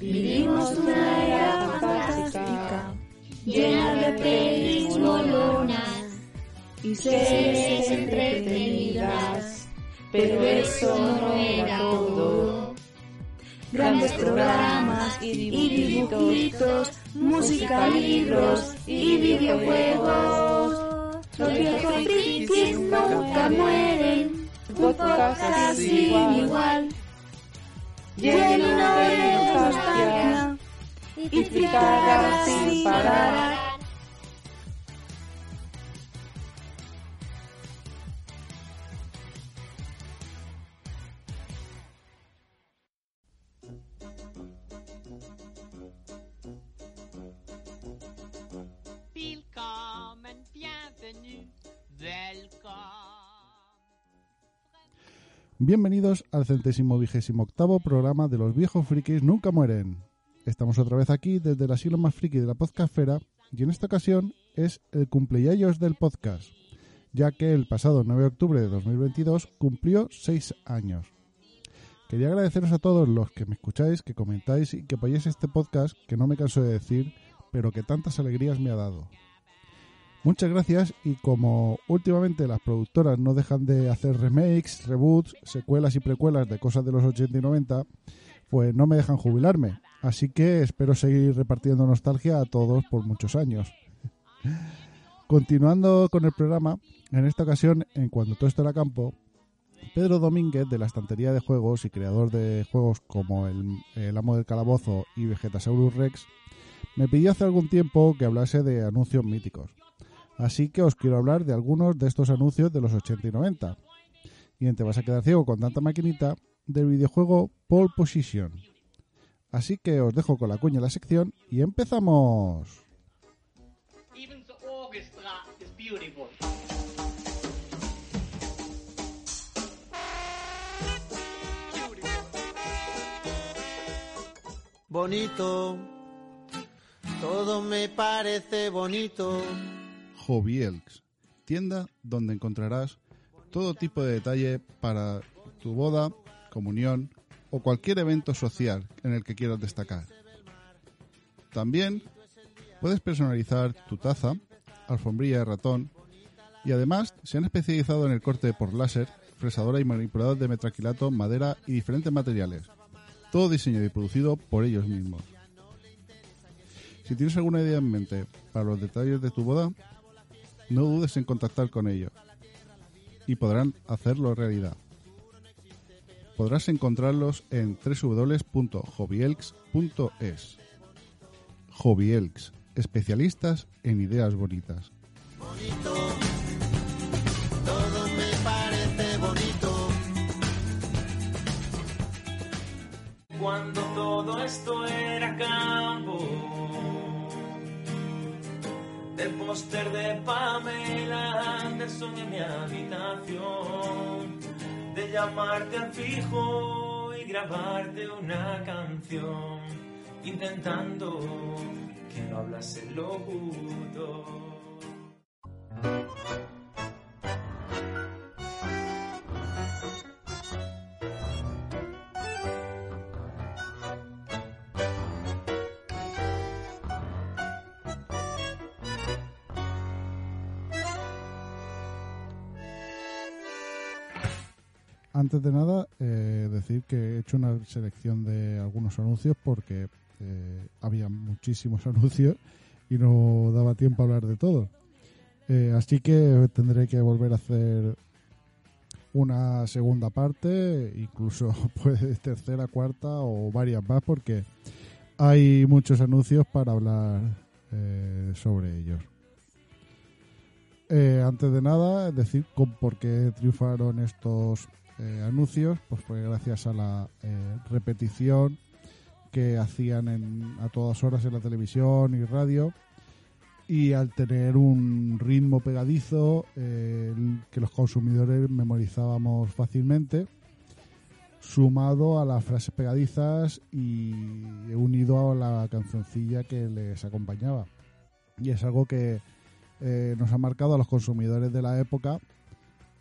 Vivimos una era fantástica, llena de pelis molonas y series entretenidas, pero eso no era todo. Grandes programas y dibujitos, música, libros y videojuegos. Los viejos frikis nunca mueren, podcast sin igual lleno de nostalgia y fricadas sin parar. Bienvenidos al centésimo vigésimo octavo programa de Los viejos frikis nunca mueren. Estamos otra vez aquí desde el asilo más friki de la podcastfera y en esta ocasión es el cumpleaños del podcast, ya que el pasado 9 de octubre de 2022 cumplió 6 años. Quería agradeceros a todos los que me escucháis, que comentáis y que apoyáis este podcast que no me canso de decir, pero que tantas alegrías me ha dado. Muchas gracias y como últimamente las productoras no dejan de hacer remakes, reboots, secuelas y precuelas de cosas de los 80 y 90, pues no me dejan jubilarme. Así que espero seguir repartiendo nostalgia a todos por muchos años. Continuando con el programa, en esta ocasión, en cuanto todo esto era campo, Pedro Domínguez, de la estantería de juegos y creador de juegos como el, el Amo del Calabozo y Vegetasaurus Rex, me pidió hace algún tiempo que hablase de anuncios míticos. Así que os quiero hablar de algunos de estos anuncios de los 80 y 90. Y te vas a quedar ciego con tanta maquinita del videojuego Pole Position. Así que os dejo con la cuña en la sección y empezamos. Even the orchestra is beautiful. Bonito, todo me parece bonito. Elks, tienda donde encontrarás todo tipo de detalle para tu boda, comunión o cualquier evento social en el que quieras destacar. También puedes personalizar tu taza, alfombrilla de ratón y además se han especializado en el corte por láser, fresadora y manipulador de metraquilato, madera y diferentes materiales. Todo diseñado y producido por ellos mismos. Si tienes alguna idea en mente para los detalles de tu boda, no dudes en contactar con ellos y podrán hacerlo realidad. Podrás encontrarlos en www.hobbyelks.es. Hobbyelks, especialistas en ideas bonitas. Bonito, bonito. Cuando todo esto era campo, del póster de Pamela Anderson en mi habitación, de llamarte al fijo y grabarte una canción, intentando que no hablase el locutor. Antes de nada, eh, decir que he hecho una selección de algunos anuncios porque eh, había muchísimos anuncios y no daba tiempo a hablar de todo. Eh, así que tendré que volver a hacer una segunda parte, incluso pues tercera, cuarta o varias más porque hay muchos anuncios para hablar sobre ellos. Antes de nada, decir con por qué triunfaron estos eh, anuncios, pues fue gracias a la eh, repetición que hacían en, a todas horas en la televisión y radio. Y al tener un ritmo pegadizo eh, que los consumidores memorizábamos fácilmente sumado a las frases pegadizas y unido a la cancioncilla que les acompañaba. Y es algo que nos ha marcado a los consumidores de la época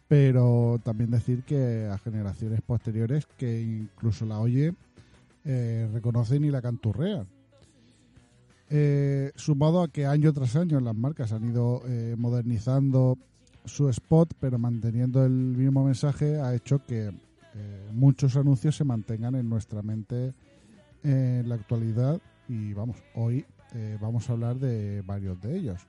pero también decir que a generaciones posteriores que incluso la oye eh, reconocen y la canturrean. Eh, sumado a que año tras año las marcas han ido eh, modernizando su spot, pero manteniendo el mismo mensaje, ha hecho que muchos anuncios se mantengan en nuestra mente en la actualidad. Y vamos, hoy vamos a hablar de varios de ellos.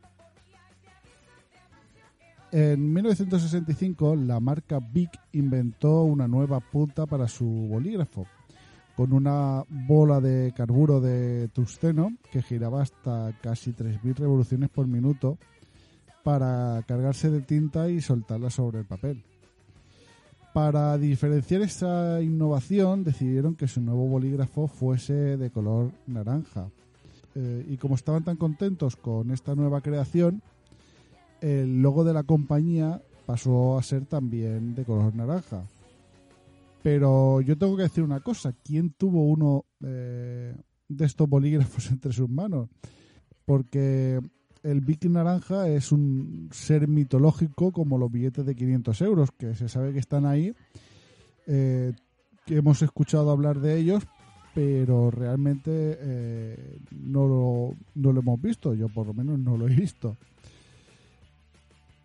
En 1965, la marca Bic inventó una nueva punta para su bolígrafo, con una bola de carburo de tungsteno que giraba hasta casi 3.000 revoluciones por minuto para cargarse de tinta y soltarla sobre el papel. Para diferenciar esa innovación, decidieron que su nuevo bolígrafo fuese de color naranja. Eh, y como estaban tan contentos con esta nueva creación, el logo de la compañía pasó a ser también de color naranja. Pero yo tengo que decir una cosa, ¿quién tuvo uno eh, de estos bolígrafos entre sus manos? Porque el Bic naranja es un ser mitológico como los billetes de 500 euros, que se sabe que están ahí, eh, que hemos escuchado hablar de ellos, pero realmente eh, no, lo, no lo hemos visto, yo por lo menos no lo he visto.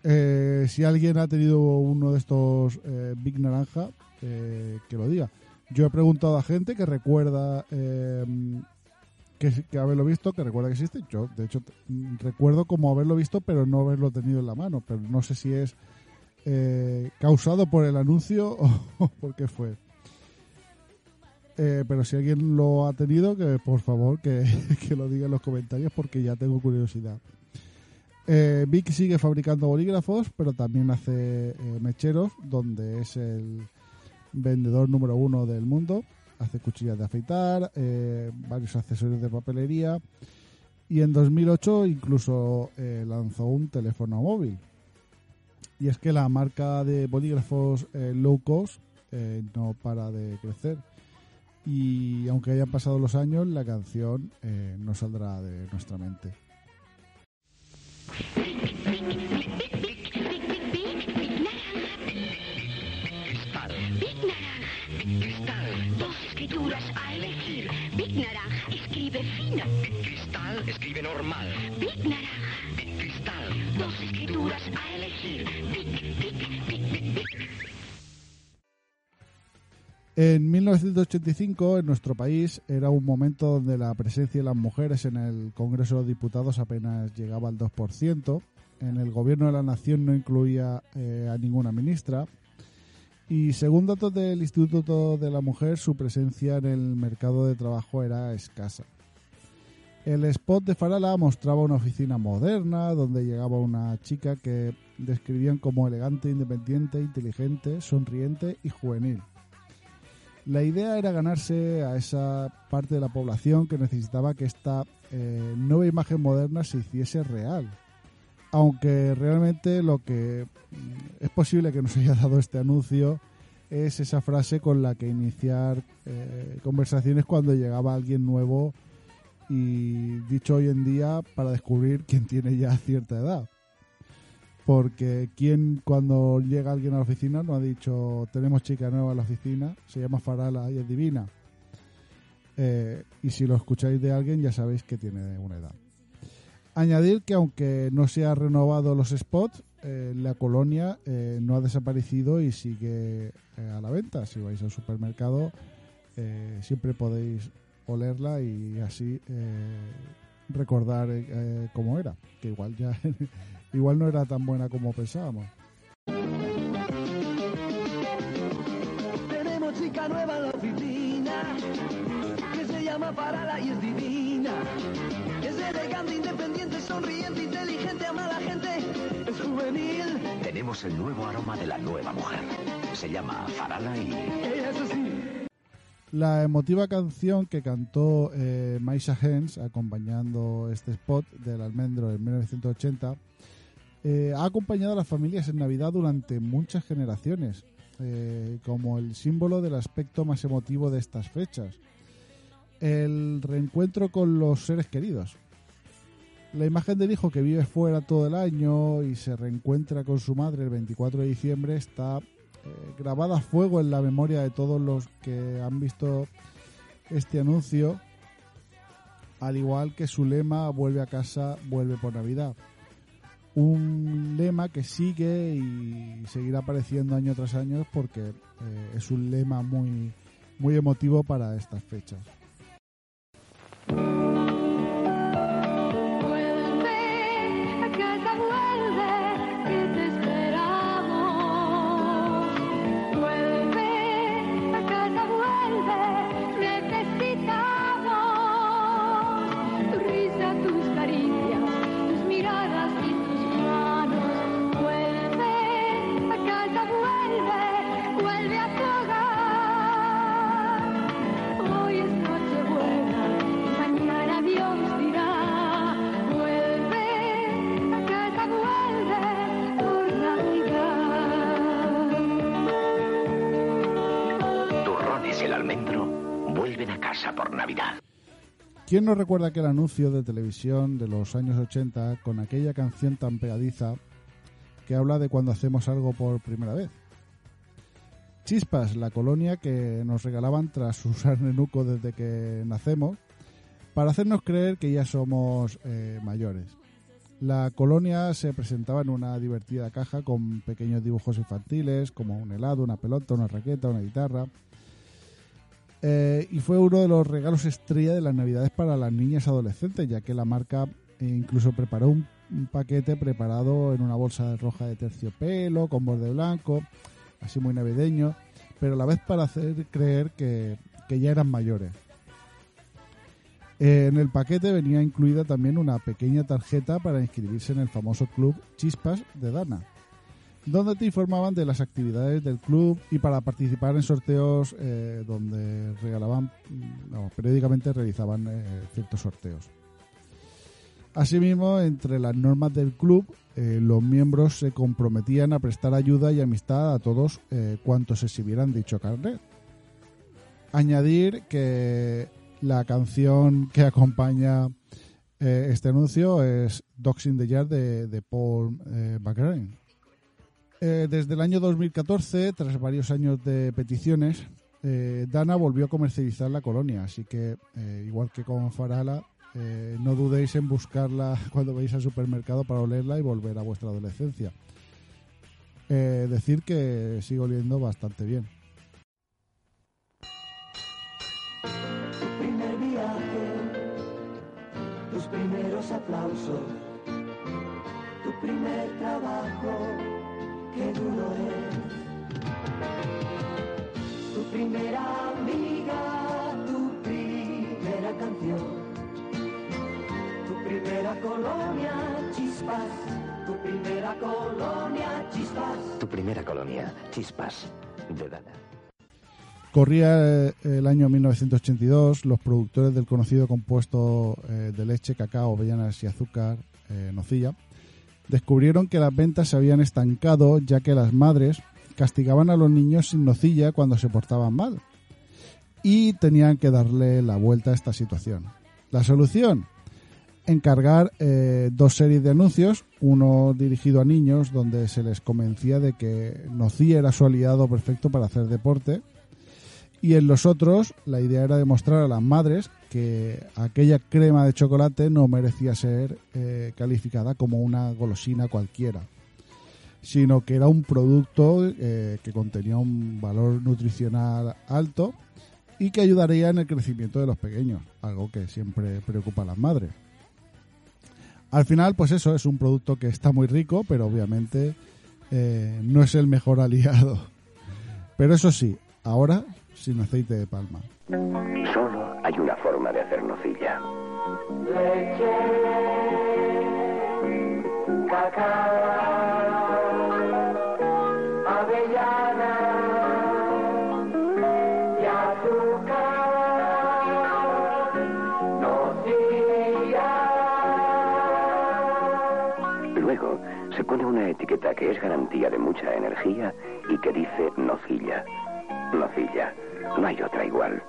Eh, si alguien ha tenido uno de estos eh, Big Naranja, eh, que lo diga. Yo he preguntado a gente que recuerda eh, que, que haberlo visto, que recuerda que existe. Yo, de hecho, recuerdo como haberlo visto, pero no haberlo tenido en la mano. Pero no sé si es eh, causado por el anuncio o, por qué fue. Pero si alguien lo ha tenido, que por favor que lo diga en los comentarios porque ya tengo curiosidad. Eh, Vic sigue fabricando bolígrafos, pero también hace eh, mecheros, donde es el vendedor número uno del mundo. Hace cuchillas de afeitar, eh, varios accesorios de papelería. Y en 2008 incluso eh, lanzó un teléfono móvil. Y es que la marca de bolígrafos low cost no para de crecer. Y aunque hayan pasado los años, la canción no saldrá de nuestra mente. Elegir. Big Naranja normal. Big. Cristal. Dos escrituras a elegir. Big, big, En 1985, en nuestro país, era un momento donde la presencia de las mujeres en el Congreso de los Diputados apenas llegaba al 2%. En el gobierno de la nación no incluía eh, a ninguna ministra. Y según datos del Instituto de la Mujer, su presencia en el mercado de trabajo era escasa. El spot de Farala mostraba una oficina moderna donde llegaba una chica que describían como elegante, independiente, inteligente, sonriente y juvenil. La idea era ganarse a esa parte de la población que necesitaba que esta eh, nueva imagen moderna se hiciese real. Aunque realmente lo que mm, es posible que nos haya dado este anuncio es esa frase con la que iniciar eh, conversaciones cuando llegaba alguien nuevo y dicho hoy en día para descubrir quién tiene ya cierta edad. Porque quien cuando llega alguien a la oficina no ha dicho tenemos chica nueva en la oficina, se llama Farala y es divina. Eh, y si lo escucháis de alguien ya sabéis que tiene una edad. Añadir que aunque no se ha renovado los spots, eh, la colonia eh, no ha desaparecido y sigue a la venta. Si vais al supermercado siempre podéis olerla y así recordar cómo era, que igual ya igual no era tan buena como pensábamos. Tenemos chica nueva en la oficina que se llama Parala y es divina. Es elegante, independiente, sonriente, inteligente, ama a la gente, es juvenil. Tenemos el nuevo aroma de la nueva mujer. Se llama Farala y... Ella es así. La emotiva canción que cantó eh, Maisha Hens acompañando este spot del almendro en 1980 eh, ha acompañado a las familias en Navidad durante muchas generaciones, eh, como el símbolo del aspecto más emotivo de estas fechas, el reencuentro con los seres queridos. La imagen del hijo que vive fuera todo el año y se reencuentra con su madre el 24 de diciembre está eh, grabada a fuego en la memoria de todos los que han visto este anuncio, al igual que su lema Vuelve a casa, vuelve por Navidad. Un lema que sigue y seguirá apareciendo año tras año porque eh, es un lema muy, muy emotivo para estas fechas. Casa por Navidad. ¿Quién no recuerda aquel anuncio de televisión de los años 80 con aquella canción tan pegadiza que habla de cuando hacemos algo por primera vez? Chispas, la colonia que nos regalaban tras usar Nenuco desde que nacemos, para hacernos creer que ya somos eh, mayores. La colonia se presentaba en una divertida caja con pequeños dibujos infantiles, como un helado, una pelota, una raqueta, una guitarra. Eh, y fue uno de los regalos estrella de las navidades para las niñas adolescentes, ya que la marca eh, incluso preparó un, un paquete preparado en una bolsa roja de terciopelo, con borde blanco, así muy navideño, pero a la vez para hacer creer que, que ya eran mayores. Eh, en el paquete venía incluida también una pequeña tarjeta para inscribirse en el famoso club Chispas de Dana, donde te informaban de las actividades del club y para participar en sorteos eh, donde regalaban, periódicamente realizaban eh, ciertos sorteos. Asimismo, entre las normas del club, eh, los miembros se comprometían a prestar ayuda y amistad a todos cuantos exhibieran dicho carnet. Añadir que la canción que acompaña este anuncio es Dogs in the Yard de, de Paul McCartney. Eh, desde el año 2014, tras varios años de peticiones, eh, Dana volvió a comercializar la colonia, así que eh, igual que con Farala, no dudéis en buscarla cuando veáis al supermercado para olerla y volver a vuestra adolescencia. Decir que sigue oliendo bastante bien. Primer viaje, tus primeros aplausos, tu primer trabajo, qué duro es. Tu primera amiga, tu primera canción, tu primera colonia, chispas, tu primera colonia, chispas. Tu primera colonia, Chispas, de Dana. Corría eh, el año 1982, los productores del conocido compuesto eh, de leche, cacao, avellanas y azúcar, eh, nocilla, descubrieron que las ventas se habían estancado ya que las madres castigaban a los niños sin nocilla cuando se portaban mal y tenían que darle la vuelta a esta situación. La solución, encargar eh, dos series de anuncios, uno dirigido a niños donde se les convencía de que nocilla era su aliado perfecto para hacer deporte y en los otros la idea era demostrar a las madres que aquella crema de chocolate no merecía ser eh, calificada como una golosina cualquiera, sino que era un producto eh, que contenía un valor nutricional alto y que ayudaría en el crecimiento de los pequeños, algo que siempre preocupa a las madres. Al final, pues eso es un producto que está muy rico, pero obviamente eh, no es el mejor aliado. Pero eso sí, ahora sin aceite de palma. Solo hay una forma de hacer nocilla. Leche, cacao, avellana y azúcar, nocilla. Luego se pone una etiqueta que es garantía de mucha energía y que dice nocilla. Nocilla. No hay otra igual.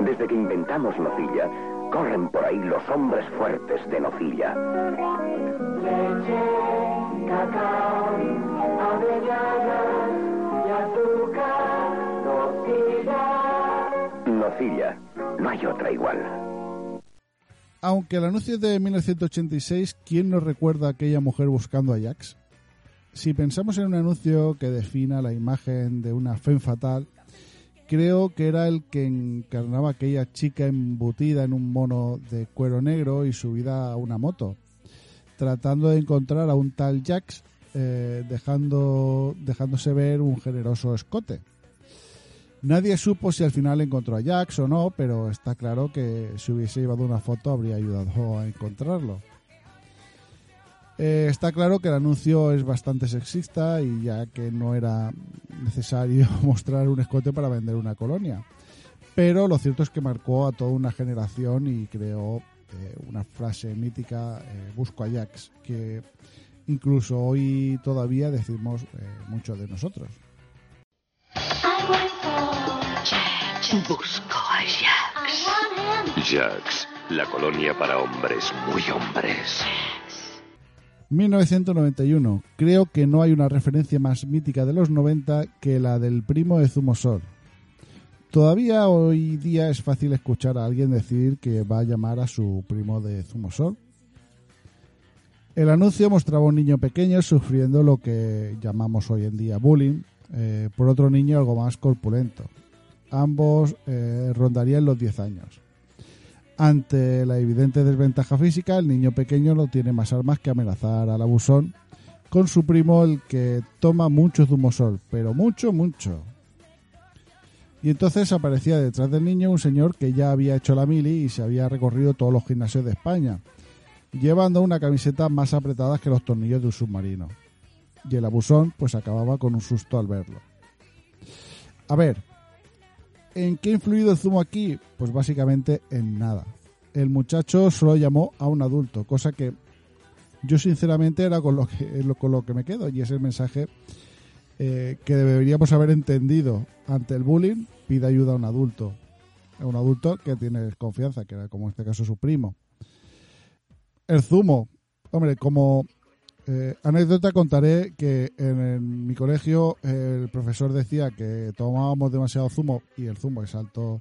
Desde que inventamos Nocilla, corren por ahí los hombres fuertes de Nocilla. Leche, cacao, avellanas y azúcar, Nocilla. Nocilla, no hay otra igual. Aunque el anuncio es de 1986, ¿quién nos recuerda a aquella mujer buscando a Jax? Si pensamos en un anuncio que defina la imagen de una femme fatal, creo que era el que encarnaba aquella chica embutida en un mono de cuero negro y subida a una moto, tratando de encontrar a un tal Jax, eh, dejando, dejándose ver un generoso escote. Nadie supo si al final encontró a Jax o no, pero está claro que si hubiese llevado una foto habría ayudado a encontrarlo. Eh, está claro que el anuncio es bastante sexista y ya que no era necesario mostrar un escote para vender una colonia. Pero lo cierto es que marcó a toda una generación y creó eh, una frase mítica, eh, busco a Jax, que incluso hoy todavía decimos eh, mucho de nosotros. Busco a Jax. Jax, la colonia para hombres muy hombres. 1991. Creo que no hay una referencia más mítica de los 90 que la del primo de Zumosol. Todavía hoy día es fácil escuchar a alguien decir que va a llamar a su primo de Zumosol. El anuncio mostraba a un niño pequeño sufriendo lo que llamamos hoy en día bullying eh, por otro niño algo más corpulento. Ambos eh, rondarían los 10 años. Ante la evidente desventaja física, el niño pequeño no tiene más armas que amenazar al abusón con su primo, el que toma mucho zumosol, pero mucho, mucho. Y entonces aparecía detrás del niño un señor que ya había hecho la mili y se había recorrido todos los gimnasios de España, llevando una camiseta más apretada que los tornillos de un submarino. Y el abusón pues acababa con un susto al verlo. A ver, ¿En qué influido zumo aquí? Pues básicamente en nada. El muchacho solo llamó a un adulto, cosa que yo sinceramente era con lo que, con lo que me quedo y es el mensaje eh, que deberíamos haber entendido ante el bullying, pide ayuda a un adulto. A un adulto que tiene confianza, que era como en este caso su primo. El zumo, hombre, como eh, anécdota contaré que en, mi colegio el profesor decía que tomábamos demasiado zumo y el zumo es alto,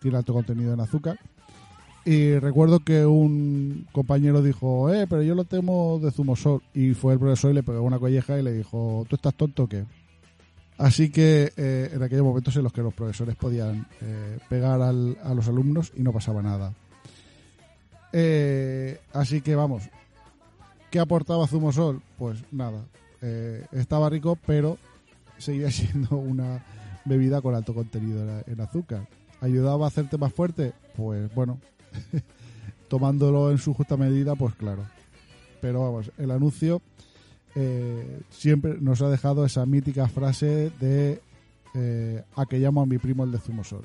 tiene alto contenido en azúcar. Y recuerdo que un compañero dijo, eh, pero yo lo temo de zumo sol. Y fue el profesor y le pegó una colleja y le dijo, ¿tú estás tonto o qué? Así que eh, en aquellos momentos en los que los profesores podían eh, pegar a los alumnos y no pasaba nada. Eh, así que vamos, ¿Qué aportaba Zumosol? Pues nada, eh, estaba rico, pero seguía siendo una bebida con alto contenido en, azúcar. ¿Ayudaba a hacerte más fuerte? Pues bueno, tomándolo en su justa medida, pues claro. Pero vamos, el anuncio eh, siempre nos ha dejado esa mítica frase de eh, a que llamo a mi primo el de Zumosol.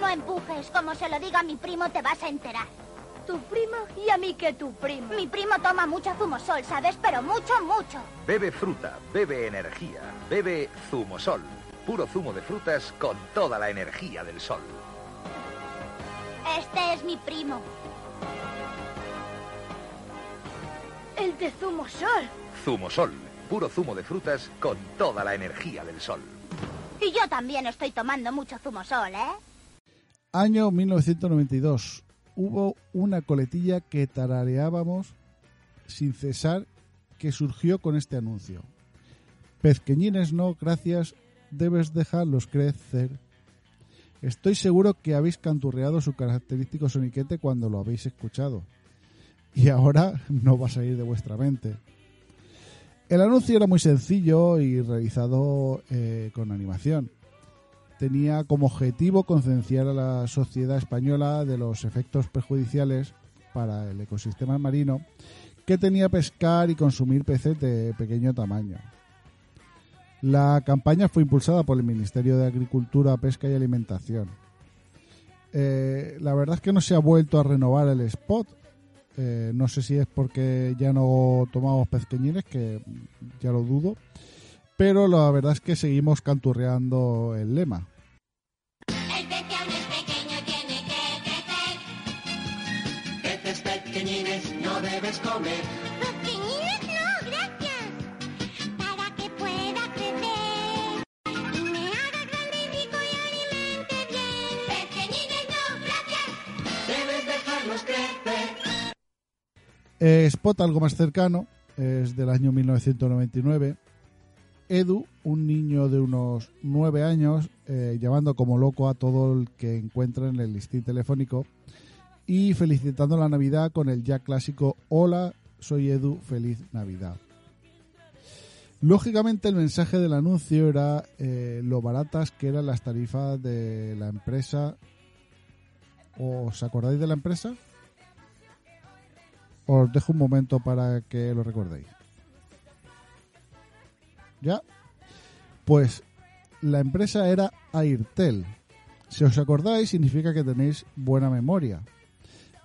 No empujes, como se lo diga a mi primo te vas a enterar. ¿Tu primo? ¿Y a mí que tu primo? Mi primo toma mucho zumosol, ¿sabes? Pero mucho, mucho. Bebe fruta, bebe energía, bebe zumosol. Puro zumo de frutas con toda la energía del sol. Este es mi primo. El de Zumosol. Zumosol, puro zumo de frutas con toda la energía del sol. Y yo también estoy tomando mucho zumosol, ¿eh? Año 1992. Hubo una coletilla que tarareábamos sin cesar que surgió con este anuncio. Pezqueñines no, gracias, debes dejarlos crecer. Estoy seguro que habéis canturreado su característico soniquete cuando lo habéis escuchado. Y ahora no va a salir de vuestra mente. El anuncio era muy sencillo y realizado eh, con animación tenía como objetivo concienciar a la sociedad española de los efectos perjudiciales para el ecosistema marino que tenía pescar y consumir peces de pequeño tamaño. La campaña fue impulsada por el Ministerio de Agricultura, Pesca y Alimentación. Eh, la verdad es que no se ha vuelto a renovar el spot. Eh, no sé si es porque ya no tomamos pezqueñines, que ya lo dudo pero la verdad es que seguimos canturreando el lema. El pequeño es pequeño, tiene que crecer. Peces pequeñines no debes comer. Pequeñines no, gracias. Para que pueda crecer. Y me haga grande y rico y alimente bien. Pequeñines no, gracias. Debes dejarlos crecer. Eh, Spot algo más cercano, es del año 1999 Edu, un niño de unos nueve años, eh, llamando como loco a todo el que encuentra en el listín telefónico y felicitando la Navidad con el ya clásico Hola, soy Edu, feliz Navidad. Lógicamente el mensaje del anuncio era eh, lo baratas que eran las tarifas de la empresa. ¿Os acordáis de la empresa? Os dejo un momento para que lo recordéis. ¿Ya? Pues la empresa era Airtel. Si os acordáis, significa que tenéis buena memoria.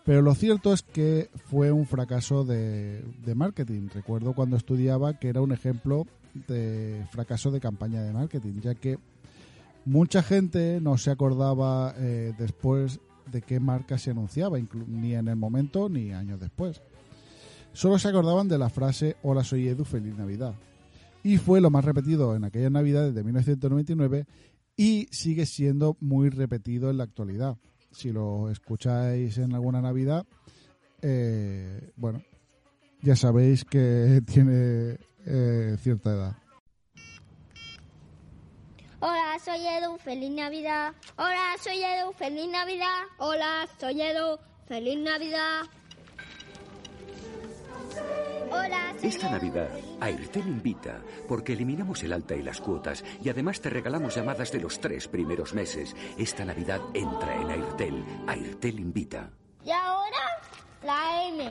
Pero lo cierto es que fue un fracaso de, marketing. Recuerdo cuando estudiaba que era un ejemplo de fracaso de campaña de marketing, ya que mucha gente no se acordaba eh, después de qué marca se anunciaba, ni en el momento ni años después. Solo se acordaban de la frase Hola soy Edu, feliz Navidad. Y fue lo más repetido en aquellas Navidades de 1999 y sigue siendo muy repetido en la actualidad si lo escucháis en alguna Navidad, eh, bueno, ya sabéis que tiene eh, cierta edad. Hola, soy Edu, feliz Navidad. Hola, soy Edu, feliz Navidad. Hola, soy Edu, feliz Navidad. Esta Navidad, Airtel invita, porque eliminamos el alta y las cuotas, y además te regalamos llamadas de los tres primeros meses. Esta Navidad entra en Airtel. Airtel invita. Y ahora, la M.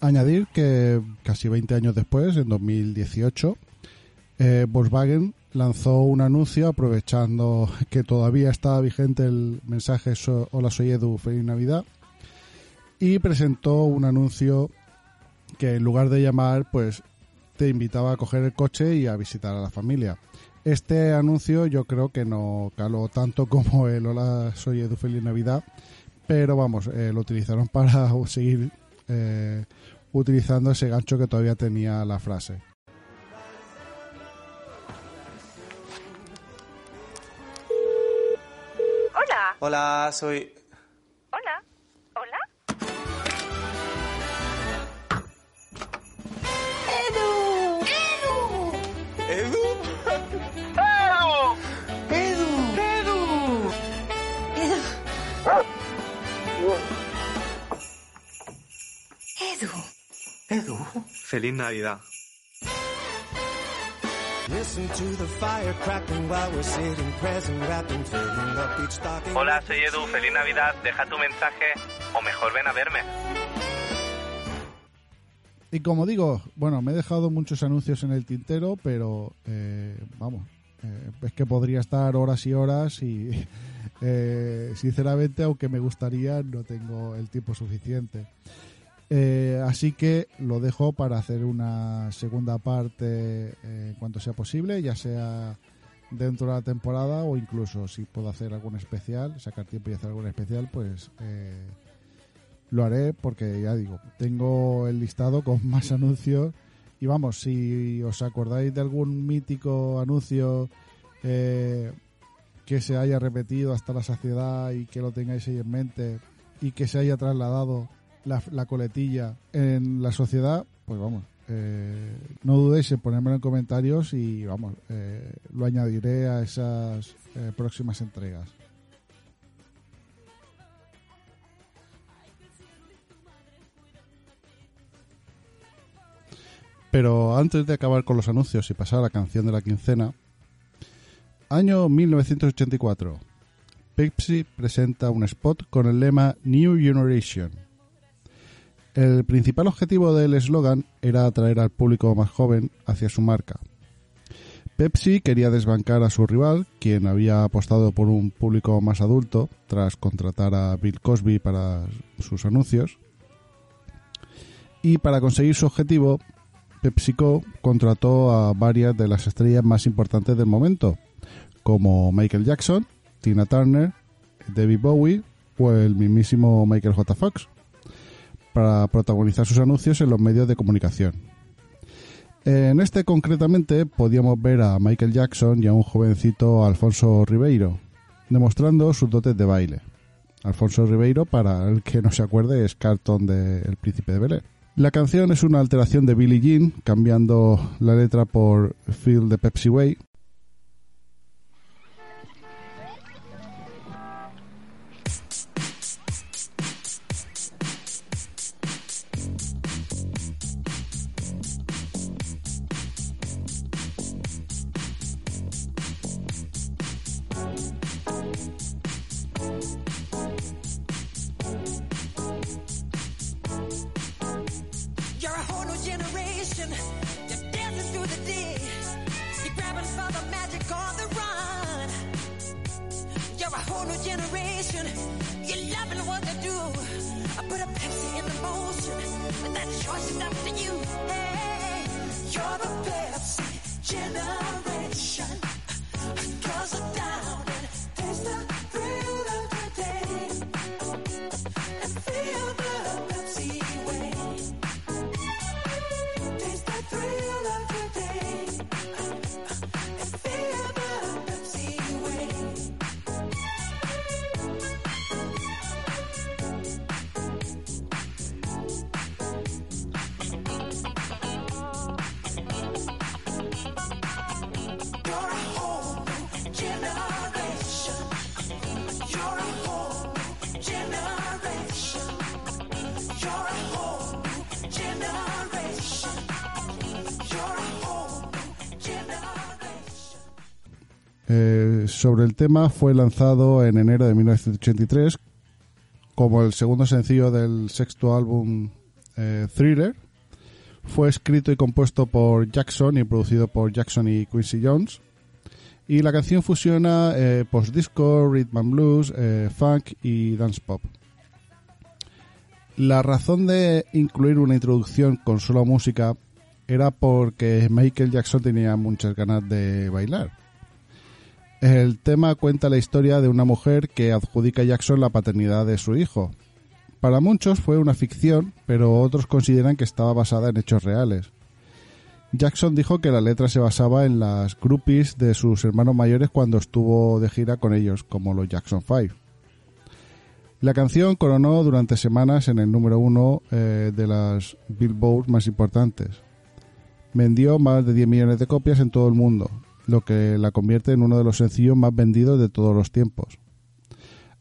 Añadir que casi 20 años después, en 2018, eh, Volkswagen lanzó un anuncio aprovechando que todavía estaba vigente el mensaje Hola soy Edu, feliz Navidad y presentó un anuncio que en lugar de llamar pues te invitaba a coger el coche y a visitar a la familia. Este anuncio yo creo que no caló tanto como el Hola soy Edu, feliz Navidad, pero vamos, eh, lo utilizaron para seguir eh, utilizando ese gancho que todavía tenía la frase. Hola. Hola, soy... ¿Edu? Edu. ¡Edu! Edu. ¡Edu! ¡Feliz Navidad! Hola, soy Edu. Feliz Navidad. Deja tu mensaje o mejor ven a verme. Y como digo, bueno, me he dejado muchos anuncios en el tintero, pero eh, vamos, eh, es que podría estar horas y horas y eh, sinceramente, aunque me gustaría, no tengo el tiempo suficiente. Eh, así que lo dejo para hacer una segunda parte eh, en cuanto sea posible, ya sea dentro de la temporada o incluso si puedo hacer algún especial, sacar tiempo y hacer algún especial, pues lo haré porque ya digo, tengo el listado con más anuncios y vamos, si os acordáis de algún mítico anuncio eh, que se haya repetido hasta la saciedad y que lo tengáis ahí en mente y que se haya trasladado la, la coletilla en la sociedad, pues vamos, eh, no dudéis en ponérmelo en comentarios y vamos, eh, lo añadiré a esas eh, próximas entregas. Pero antes de acabar con los anuncios y pasar a la canción de la quincena, año 1984. Pepsi presenta un spot con el lema New Generation. El principal objetivo del eslogan era atraer al público más joven hacia su marca. Pepsi quería desbancar a su rival, quien había apostado por un público más adulto tras contratar a Bill Cosby para sus anuncios. Y para conseguir su objetivo, PepsiCo contrató a varias de las estrellas más importantes del momento, como Michael Jackson, Tina Turner, David Bowie o el mismísimo Michael J. Fox, para protagonizar sus anuncios en los medios de comunicación. En este concretamente podíamos ver a Michael Jackson y a un jovencito Alfonso Ribeiro, demostrando sus dotes de baile. Alfonso Ribeiro, para el que no se acuerde, es Carlton de El Príncipe de Belén. La canción es una alteración de Billie Jean, cambiando la letra por Feel the Pepsi Way. Eh, sobre el tema fue lanzado en enero de 1983 como el segundo sencillo del sexto álbum eh, Thriller. Fue escrito y compuesto por Jackson y producido por Jackson y Quincy Jones. Y la canción fusiona eh, post-disco, rhythm and blues, funk y dance pop. La razón de incluir una introducción con solo música era porque Michael Jackson tenía muchas ganas de bailar. El tema cuenta la historia de una mujer que adjudica a Jackson la paternidad de su hijo. Para muchos fue una ficción, pero otros consideran que estaba basada en hechos reales. Jackson dijo que la letra se basaba en las groupies de sus hermanos mayores cuando estuvo de gira con ellos, como los Jackson 5. La canción coronó durante semanas en el número uno eh, de las Billboard más importantes. Vendió más de 10 millones de copias en todo el mundo, lo que la convierte en uno de los sencillos más vendidos de todos los tiempos.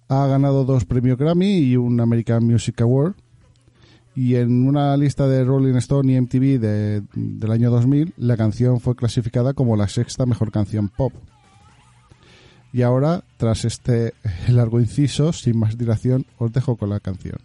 Ha ganado dos premios Grammy y un American Music Award. Y en una lista de Rolling Stone y MTV de- del año 2000, la canción fue clasificada como la sexta mejor canción pop. Y ahora, tras este largo inciso, sin más dilación, os dejo con la canción.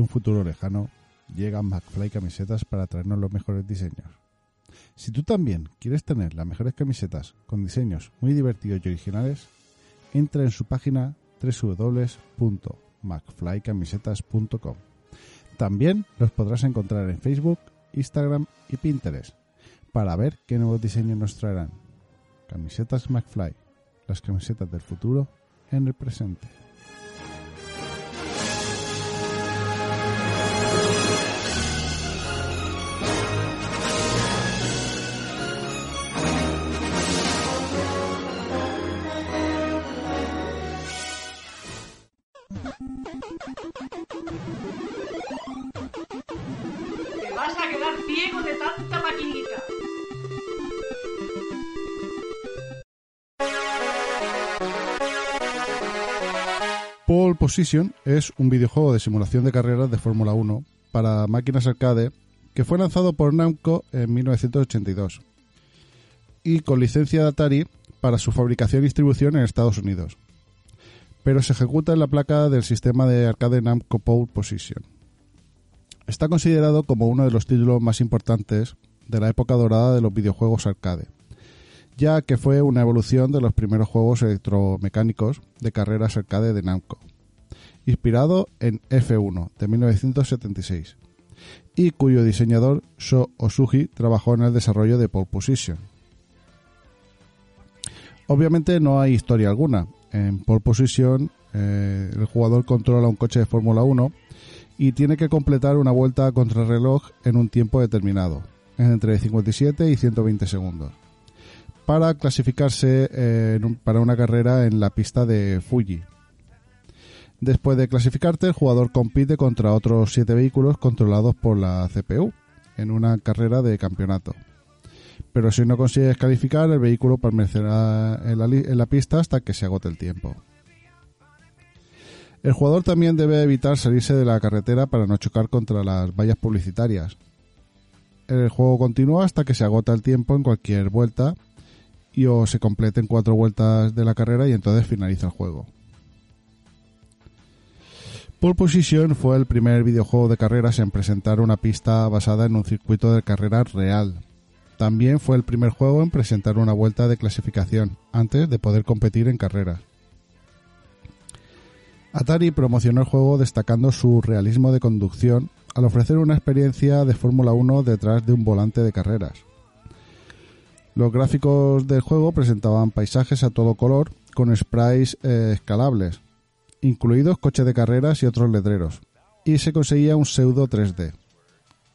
Un futuro lejano, llegan McFly camisetas para traernos los mejores diseños. Si tú también quieres tener las mejores camisetas con diseños muy divertidos y originales, entra en su página www.macflycamisetas.com. También los podrás encontrar en Facebook, Instagram y Pinterest para ver qué nuevos diseños nos traerán. Camisetas McFly, las camisetas del futuro en el presente. Pole Position es un videojuego de simulación de carreras de Fórmula 1 para máquinas arcade que fue lanzado por Namco en 1982 y con licencia de Atari para su fabricación y distribución en Estados Unidos. Pero se ejecuta en la placa del sistema de arcade Namco Pole Position. Está considerado como uno de los títulos más importantes de la época dorada de los videojuegos arcade, ya que fue una evolución de los primeros juegos electromecánicos de carreras arcade de Namco, inspirado en F1 de 1976, y cuyo diseñador Sho Osugi trabajó en el desarrollo de Pole Position. Obviamente no hay historia alguna. En Pole Position eh, el jugador controla un coche de Fórmula 1 y tiene que completar una vuelta a contrarreloj en un tiempo determinado, entre 57 y 120 segundos. Para clasificarse eh, para una carrera en la pista de Fuji. Después de clasificarte, el jugador compite contra otros siete vehículos controlados por la CPU en una carrera de campeonato. Pero si no consigues calificar, el vehículo permanecerá en la, en la pista hasta que se agote el tiempo. El jugador también debe evitar salirse de la carretera para no chocar contra las vallas publicitarias. El juego continúa hasta que se agota el tiempo en cualquier vuelta y o se completen cuatro vueltas de la carrera y entonces finaliza el juego. Pole Position fue el primer videojuego de carreras en presentar una pista basada en un circuito de carreras real. También fue el primer juego en presentar una vuelta de clasificación antes de poder competir en carreras. Atari promocionó el juego destacando su realismo de conducción al ofrecer una experiencia de Fórmula 1 detrás de un volante de carreras. Los gráficos del juego presentaban paisajes a todo color con sprites eh, escalables, incluidos coches de carreras y otros letreros, y se conseguía un pseudo 3D,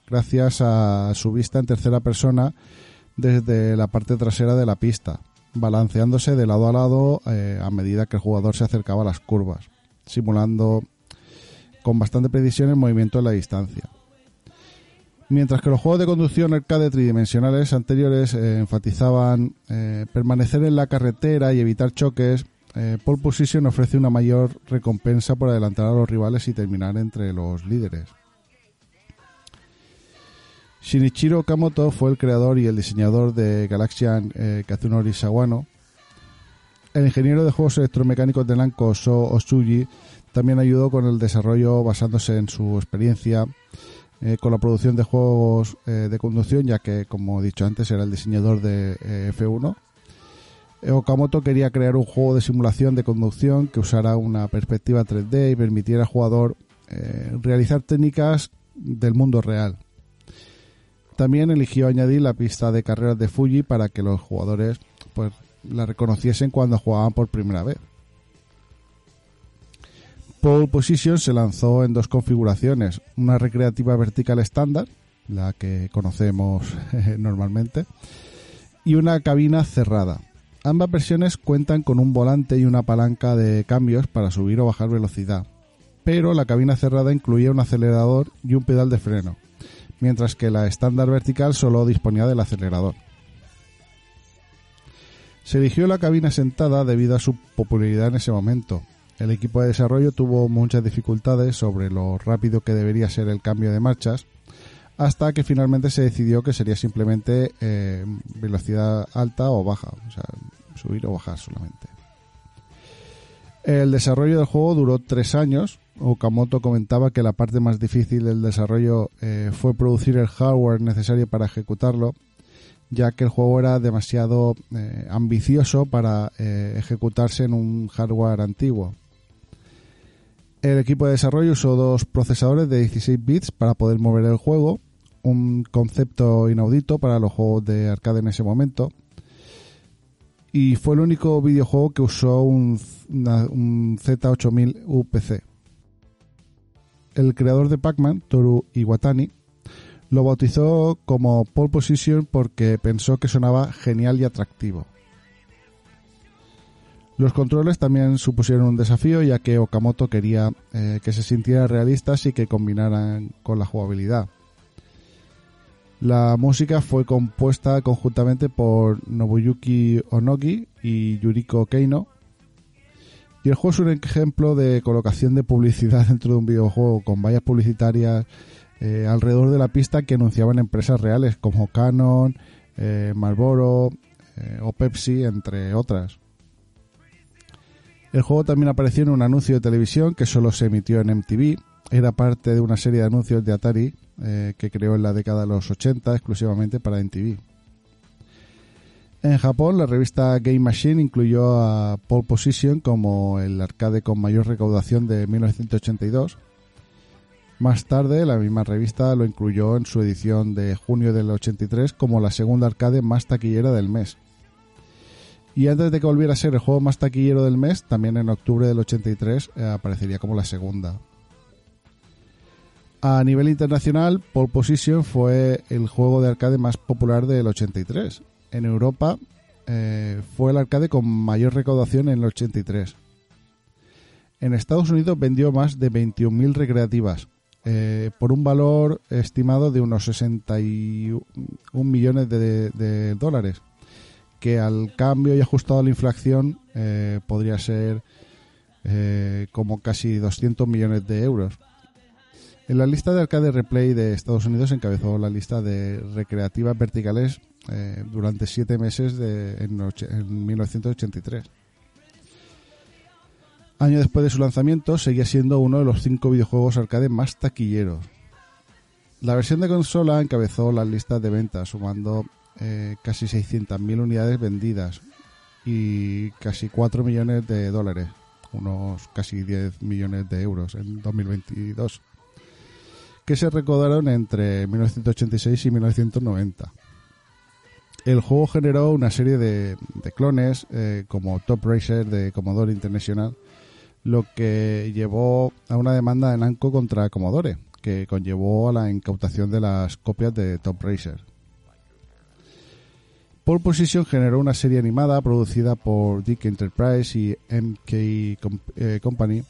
gracias a su vista en tercera persona desde la parte trasera de la pista, balanceándose de lado a lado eh, a medida que el jugador se acercaba a las curvas, simulando con bastante precisión el movimiento en la distancia. Mientras que los juegos de conducción arcade tridimensionales anteriores eh, enfatizaban eh, permanecer en la carretera y evitar choques, eh, Pole Position ofrece una mayor recompensa por adelantar a los rivales y terminar entre los líderes. Shinichiro Okamoto fue el creador y el diseñador de Galaxian eh, Kazunori Sawano. El ingeniero de juegos electromecánicos de Namco, So Osuji, también ayudó con el desarrollo basándose en su experiencia eh, con la producción de juegos eh, de conducción, ya que, como he dicho antes, era el diseñador de eh, F1. Eh, Okamoto quería crear un juego de simulación de conducción que usara una perspectiva 3D y permitiera al jugador realizar técnicas del mundo real. También eligió añadir la pista de carreras de Fuji para que los jugadores pues, la reconociesen cuando jugaban por primera vez. Pole Position se lanzó en dos configuraciones, una recreativa vertical estándar, la que conocemos normalmente, y una cabina cerrada. Ambas versiones cuentan con un volante y una palanca de cambios para subir o bajar velocidad, pero la cabina cerrada incluía un acelerador y un pedal de freno, mientras que la estándar vertical solo disponía del acelerador. Se eligió la cabina sentada debido a su popularidad en ese momento. El equipo de desarrollo tuvo muchas dificultades sobre lo rápido que debería ser el cambio de marchas, hasta que finalmente se decidió que sería simplemente eh, velocidad alta o baja, o sea, subir o bajar solamente. El desarrollo del juego duró tres años. Okamoto comentaba que la parte más difícil del desarrollo eh, fue producir el hardware necesario para ejecutarlo, ya que el juego era demasiado eh, ambicioso para ejecutarse en un hardware antiguo. El equipo de desarrollo usó dos procesadores de 16 bits para poder mover el juego, un concepto inaudito para los juegos de arcade en ese momento. Y fue el único videojuego que usó un, una- un Z8000 UPC. El creador de Pac-Man, Toru Iwatani, lo bautizó como Pole Position porque pensó que sonaba genial y atractivo. Los controles también supusieron un desafío ya que Okamoto quería eh, que se sintieran realistas y que combinaran con la jugabilidad. La música fue compuesta conjuntamente por Nobuyuki Onogi y Yuriko Keino. Y el juego es un ejemplo de colocación de publicidad dentro de un videojuego con vallas publicitarias eh, alrededor de la pista que anunciaban empresas reales como Canon, eh, Marlboro o Pepsi, entre otras. El juego también apareció en un anuncio de televisión que solo se emitió en MTV. Era parte de una serie de anuncios de Atari eh, que creó en la década de los 80 exclusivamente para MTV. En Japón, la revista Game Machine incluyó a Pole Position como el arcade con mayor recaudación de 1982. Más tarde, la misma revista lo incluyó en su edición de junio del 83 como la segunda arcade más taquillera del mes. Y antes de que volviera a ser el juego más taquillero del mes, también en octubre del 83 eh, aparecería como la segunda. A nivel internacional, Pole Position fue el juego de arcade más popular del 83. En Europa, eh, fue el arcade con mayor recaudación en el 83. En Estados Unidos vendió más de 21.000 recreativas, eh, por un valor estimado de unos 61 millones de, de dólares, que al cambio y ajustado a la inflación eh, podría ser eh, como casi 200 millones de euros. En la lista de arcade replay de Estados Unidos encabezó la lista de recreativas verticales eh, durante siete meses de, en, en 1983. Año después de su lanzamiento, seguía siendo uno de los cinco videojuegos arcade más taquilleros. La versión de consola encabezó las listas de ventas, sumando eh, casi 600.000 unidades vendidas y casi 4 millones de dólares, unos casi 10 millones de euros en 2022, que se recaudaron entre 1986 y 1990. El juego generó una serie de, clones eh, como Top Racer de Commodore International, lo que llevó a una demanda de Namco contra Commodore, que conllevó a la incautación de las copias de Top Racer. Pole Position generó una serie animada producida por Dick Enterprise y MK eh, Company.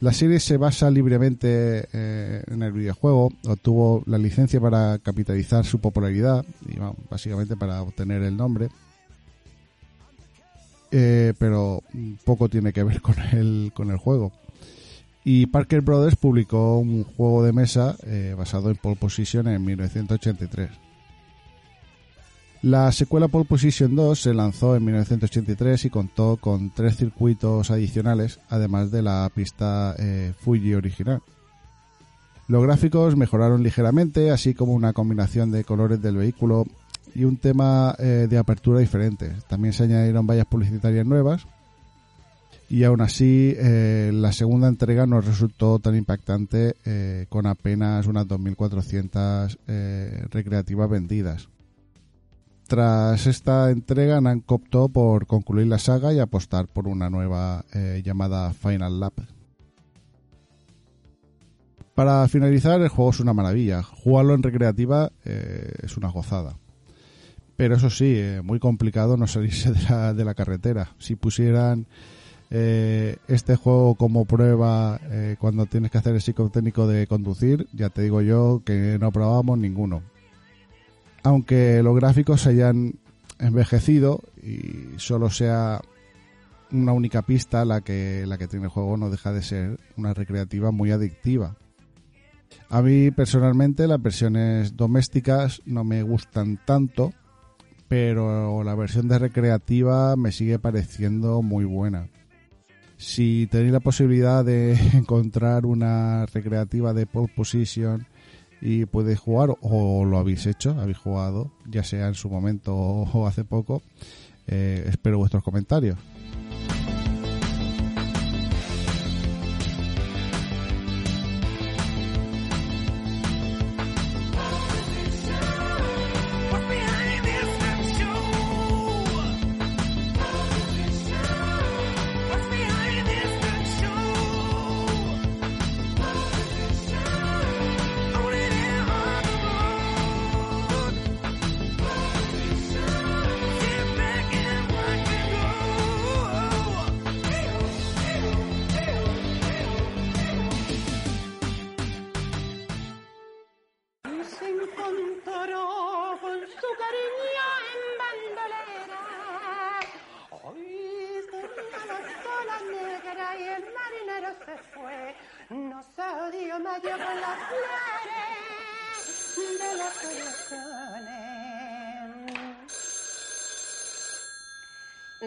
La serie se basa libremente eh, en el videojuego, obtuvo la licencia para capitalizar su popularidad y básicamente para obtener el nombre. Eh, pero poco tiene que ver con el, con el juego. Y Parker Brothers publicó un juego de mesa basado en Pole Position en 1983. La secuela Pole Position 2 se lanzó en 1983 y contó con tres circuitos adicionales, además de la pista eh, Fuji original. Los gráficos mejoraron ligeramente, así como una combinación de colores del vehículo y un tema eh, de apertura diferente. También se añadieron vallas publicitarias nuevas. Y aún así, eh, la segunda entrega no resultó tan impactante con apenas unas 2.400 eh, recreativas vendidas. Tras esta entrega, Namco optó por concluir la saga y apostar por una nueva eh, llamada Final Lap. Para finalizar, el juego es una maravilla. Jugarlo en recreativa eh, es una gozada. Pero eso sí, eh, muy complicado no salirse de la, de la carretera. Si pusieran eh, este juego como prueba cuando tienes que hacer el psicotécnico de conducir, ya te digo yo que no probábamos ninguno. Aunque los gráficos se hayan envejecido y solo sea una única pista la que, la que tiene el juego, no deja de ser una recreativa muy adictiva. A mí personalmente las versiones domésticas no me gustan tanto, pero la versión de recreativa me sigue pareciendo muy buena. Si tenéis la posibilidad de encontrar una recreativa de pole position y podéis jugar o lo habéis hecho, habéis jugado, ya sea en su momento o hace poco, eh, espero vuestros comentarios.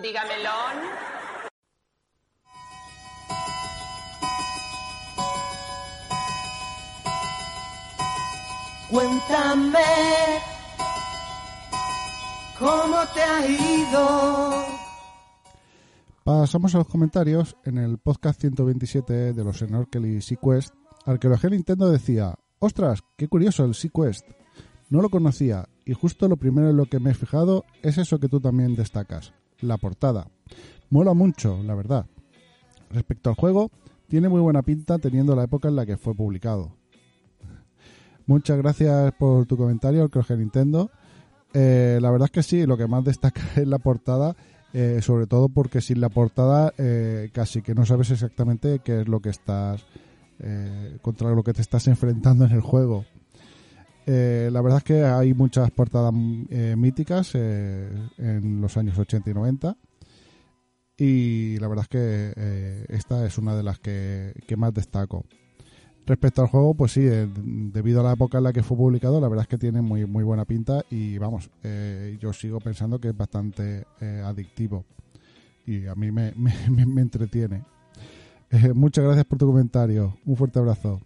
Dígamelo. Cuéntame cómo te ha ido. Pasamos a los comentarios. En el podcast 127 de los Snorkel y Sequest, Arqueología Nintendo decía: ¡Ostras! ¡Qué curioso el Sequest! No lo conocía y justo lo primero en lo que me he fijado es eso que tú también destacas: la portada. Mola mucho, la verdad. Respecto al juego, tiene muy buena pinta teniendo la época en la que fue publicado. Muchas gracias por tu comentario, Arqueología Nintendo. Eh, la verdad es que sí, lo que más destaca es la portada, eh, sobre todo porque sin la portada eh, casi que no sabes exactamente qué es lo que estás, eh, contra lo que te estás enfrentando en el juego. Eh, la verdad es que hay muchas portadas eh, míticas eh, en los años 80 y 90 y la verdad es que esta es una de las que, más destaco. Respecto al juego, pues sí, debido a la época en la que fue publicado, la verdad es que tiene muy, muy buena pinta y vamos, yo sigo pensando que es bastante adictivo y a mí me, me, entretiene. Muchas gracias por tu comentario, un fuerte abrazo.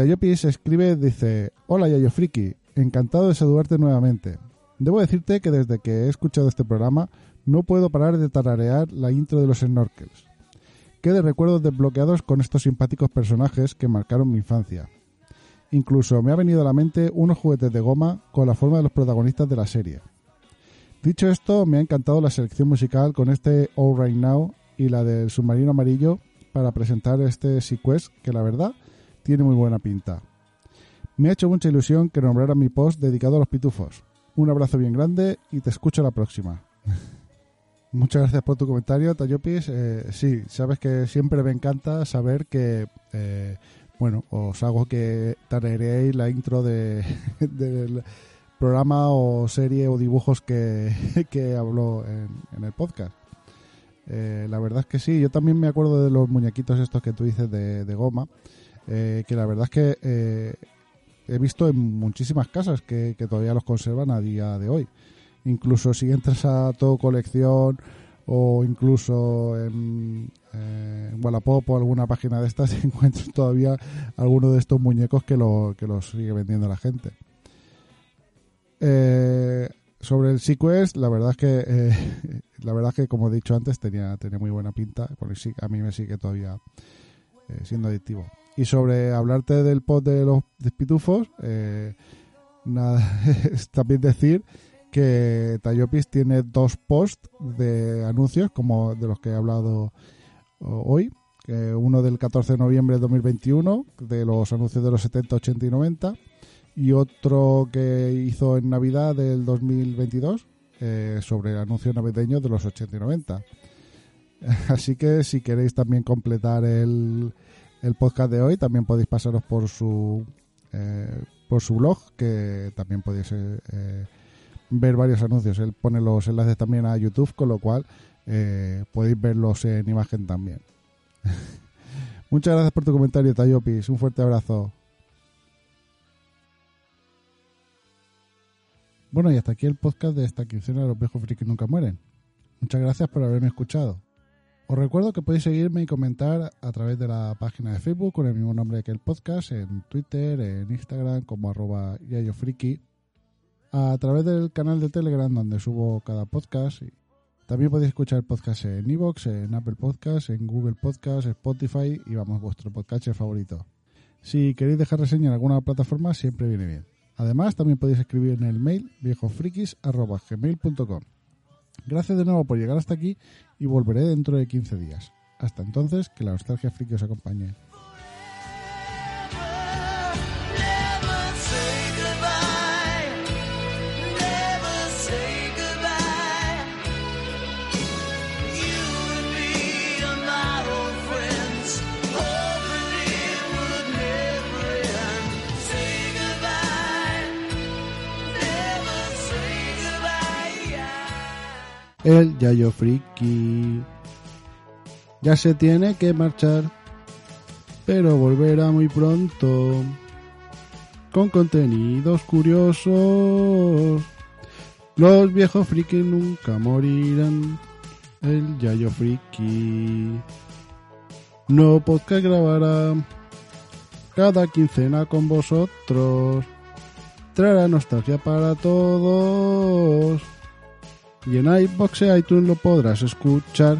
Tayopis escribe, dice, Hola Yayo Friki, encantado de saludarte nuevamente. Debo decirte que desde que he escuchado este programa no puedo parar de tararear la intro de los snorkels. Qué de recuerdos desbloqueados con estos simpáticos personajes que marcaron mi infancia. Incluso me ha venido a la mente unos juguetes de goma con la forma de los protagonistas de la serie. Dicho esto, me ha encantado la selección musical con este All Right Now y la del submarino amarillo para presentar este Sequest que la verdad tiene muy buena pinta. Me ha hecho mucha ilusión que nombrara mi post dedicado a los pitufos. Un abrazo bien grande y te escucho la próxima. Muchas gracias por tu comentario, Tayopis. Eh, sí, sabes que siempre me encanta saber que, eh, bueno, os hago que tarareéis la intro de, del programa o serie o dibujos que, que hablo en, en el podcast. Eh, la verdad es que sí, yo también me acuerdo de los muñequitos estos que tú dices de, de goma, eh, que la verdad es que eh, he visto en muchísimas casas que, que todavía los conservan a día de hoy. Incluso si entras a todo colección o incluso en, eh, en Wallapop o alguna página de estas encuentras todavía alguno de estos muñecos que, lo, que los sigue vendiendo la gente. Eh, sobre el Sequest, la verdad es que la verdad es que como he dicho antes tenía, tenía muy buena pinta, porque sí, a mí me sigue todavía siendo adictivo. Y sobre hablarte del pod de los pitufos, eh, también decir que Tayopis tiene dos posts de anuncios, como de los que he hablado hoy. que uno del 14 de noviembre de 2021, de los anuncios de los 70, 80 y 90. Y otro que hizo en Navidad del 2022, eh, sobre anuncios navideños de los 80 y 90. Así que si queréis también completar el, el podcast de hoy, también podéis pasaros por su eh, por su blog, que también podéis eh, ver varios anuncios. Él pone los enlaces también a YouTube, con lo cual eh, podéis verlos en imagen también. Muchas gracias por tu comentario, Tayopis. Un fuerte abrazo. Bueno, y hasta aquí el podcast de esta quincena de los viejos frikis nunca mueren. Muchas gracias por haberme escuchado. Os recuerdo que podéis seguirme y comentar a través de la página de Facebook con el mismo nombre que el podcast, en Twitter, en Instagram como arroba yayofriki, a través del canal de Telegram donde subo cada podcast. Y también podéis escuchar podcast en Evox, en Apple Podcasts, en Google Podcasts, Spotify y vamos, vuestro podcast favorito. Si queréis dejar reseña en alguna plataforma, siempre viene bien. Además, también podéis escribir en el mail viejofrikis.gmail.com. Gracias de nuevo por llegar hasta aquí y volveré dentro de 15 días. Hasta entonces, que la nostalgia friki os acompañe. El Yayo Friki ya se tiene que marchar, pero volverá muy pronto con contenidos curiosos. Los viejos friki nunca morirán. El Yayo Friki no podcast grabará cada quincena con vosotros. Traerá nostalgia para todos. Y en iBox e iTunes lo podrás escuchar.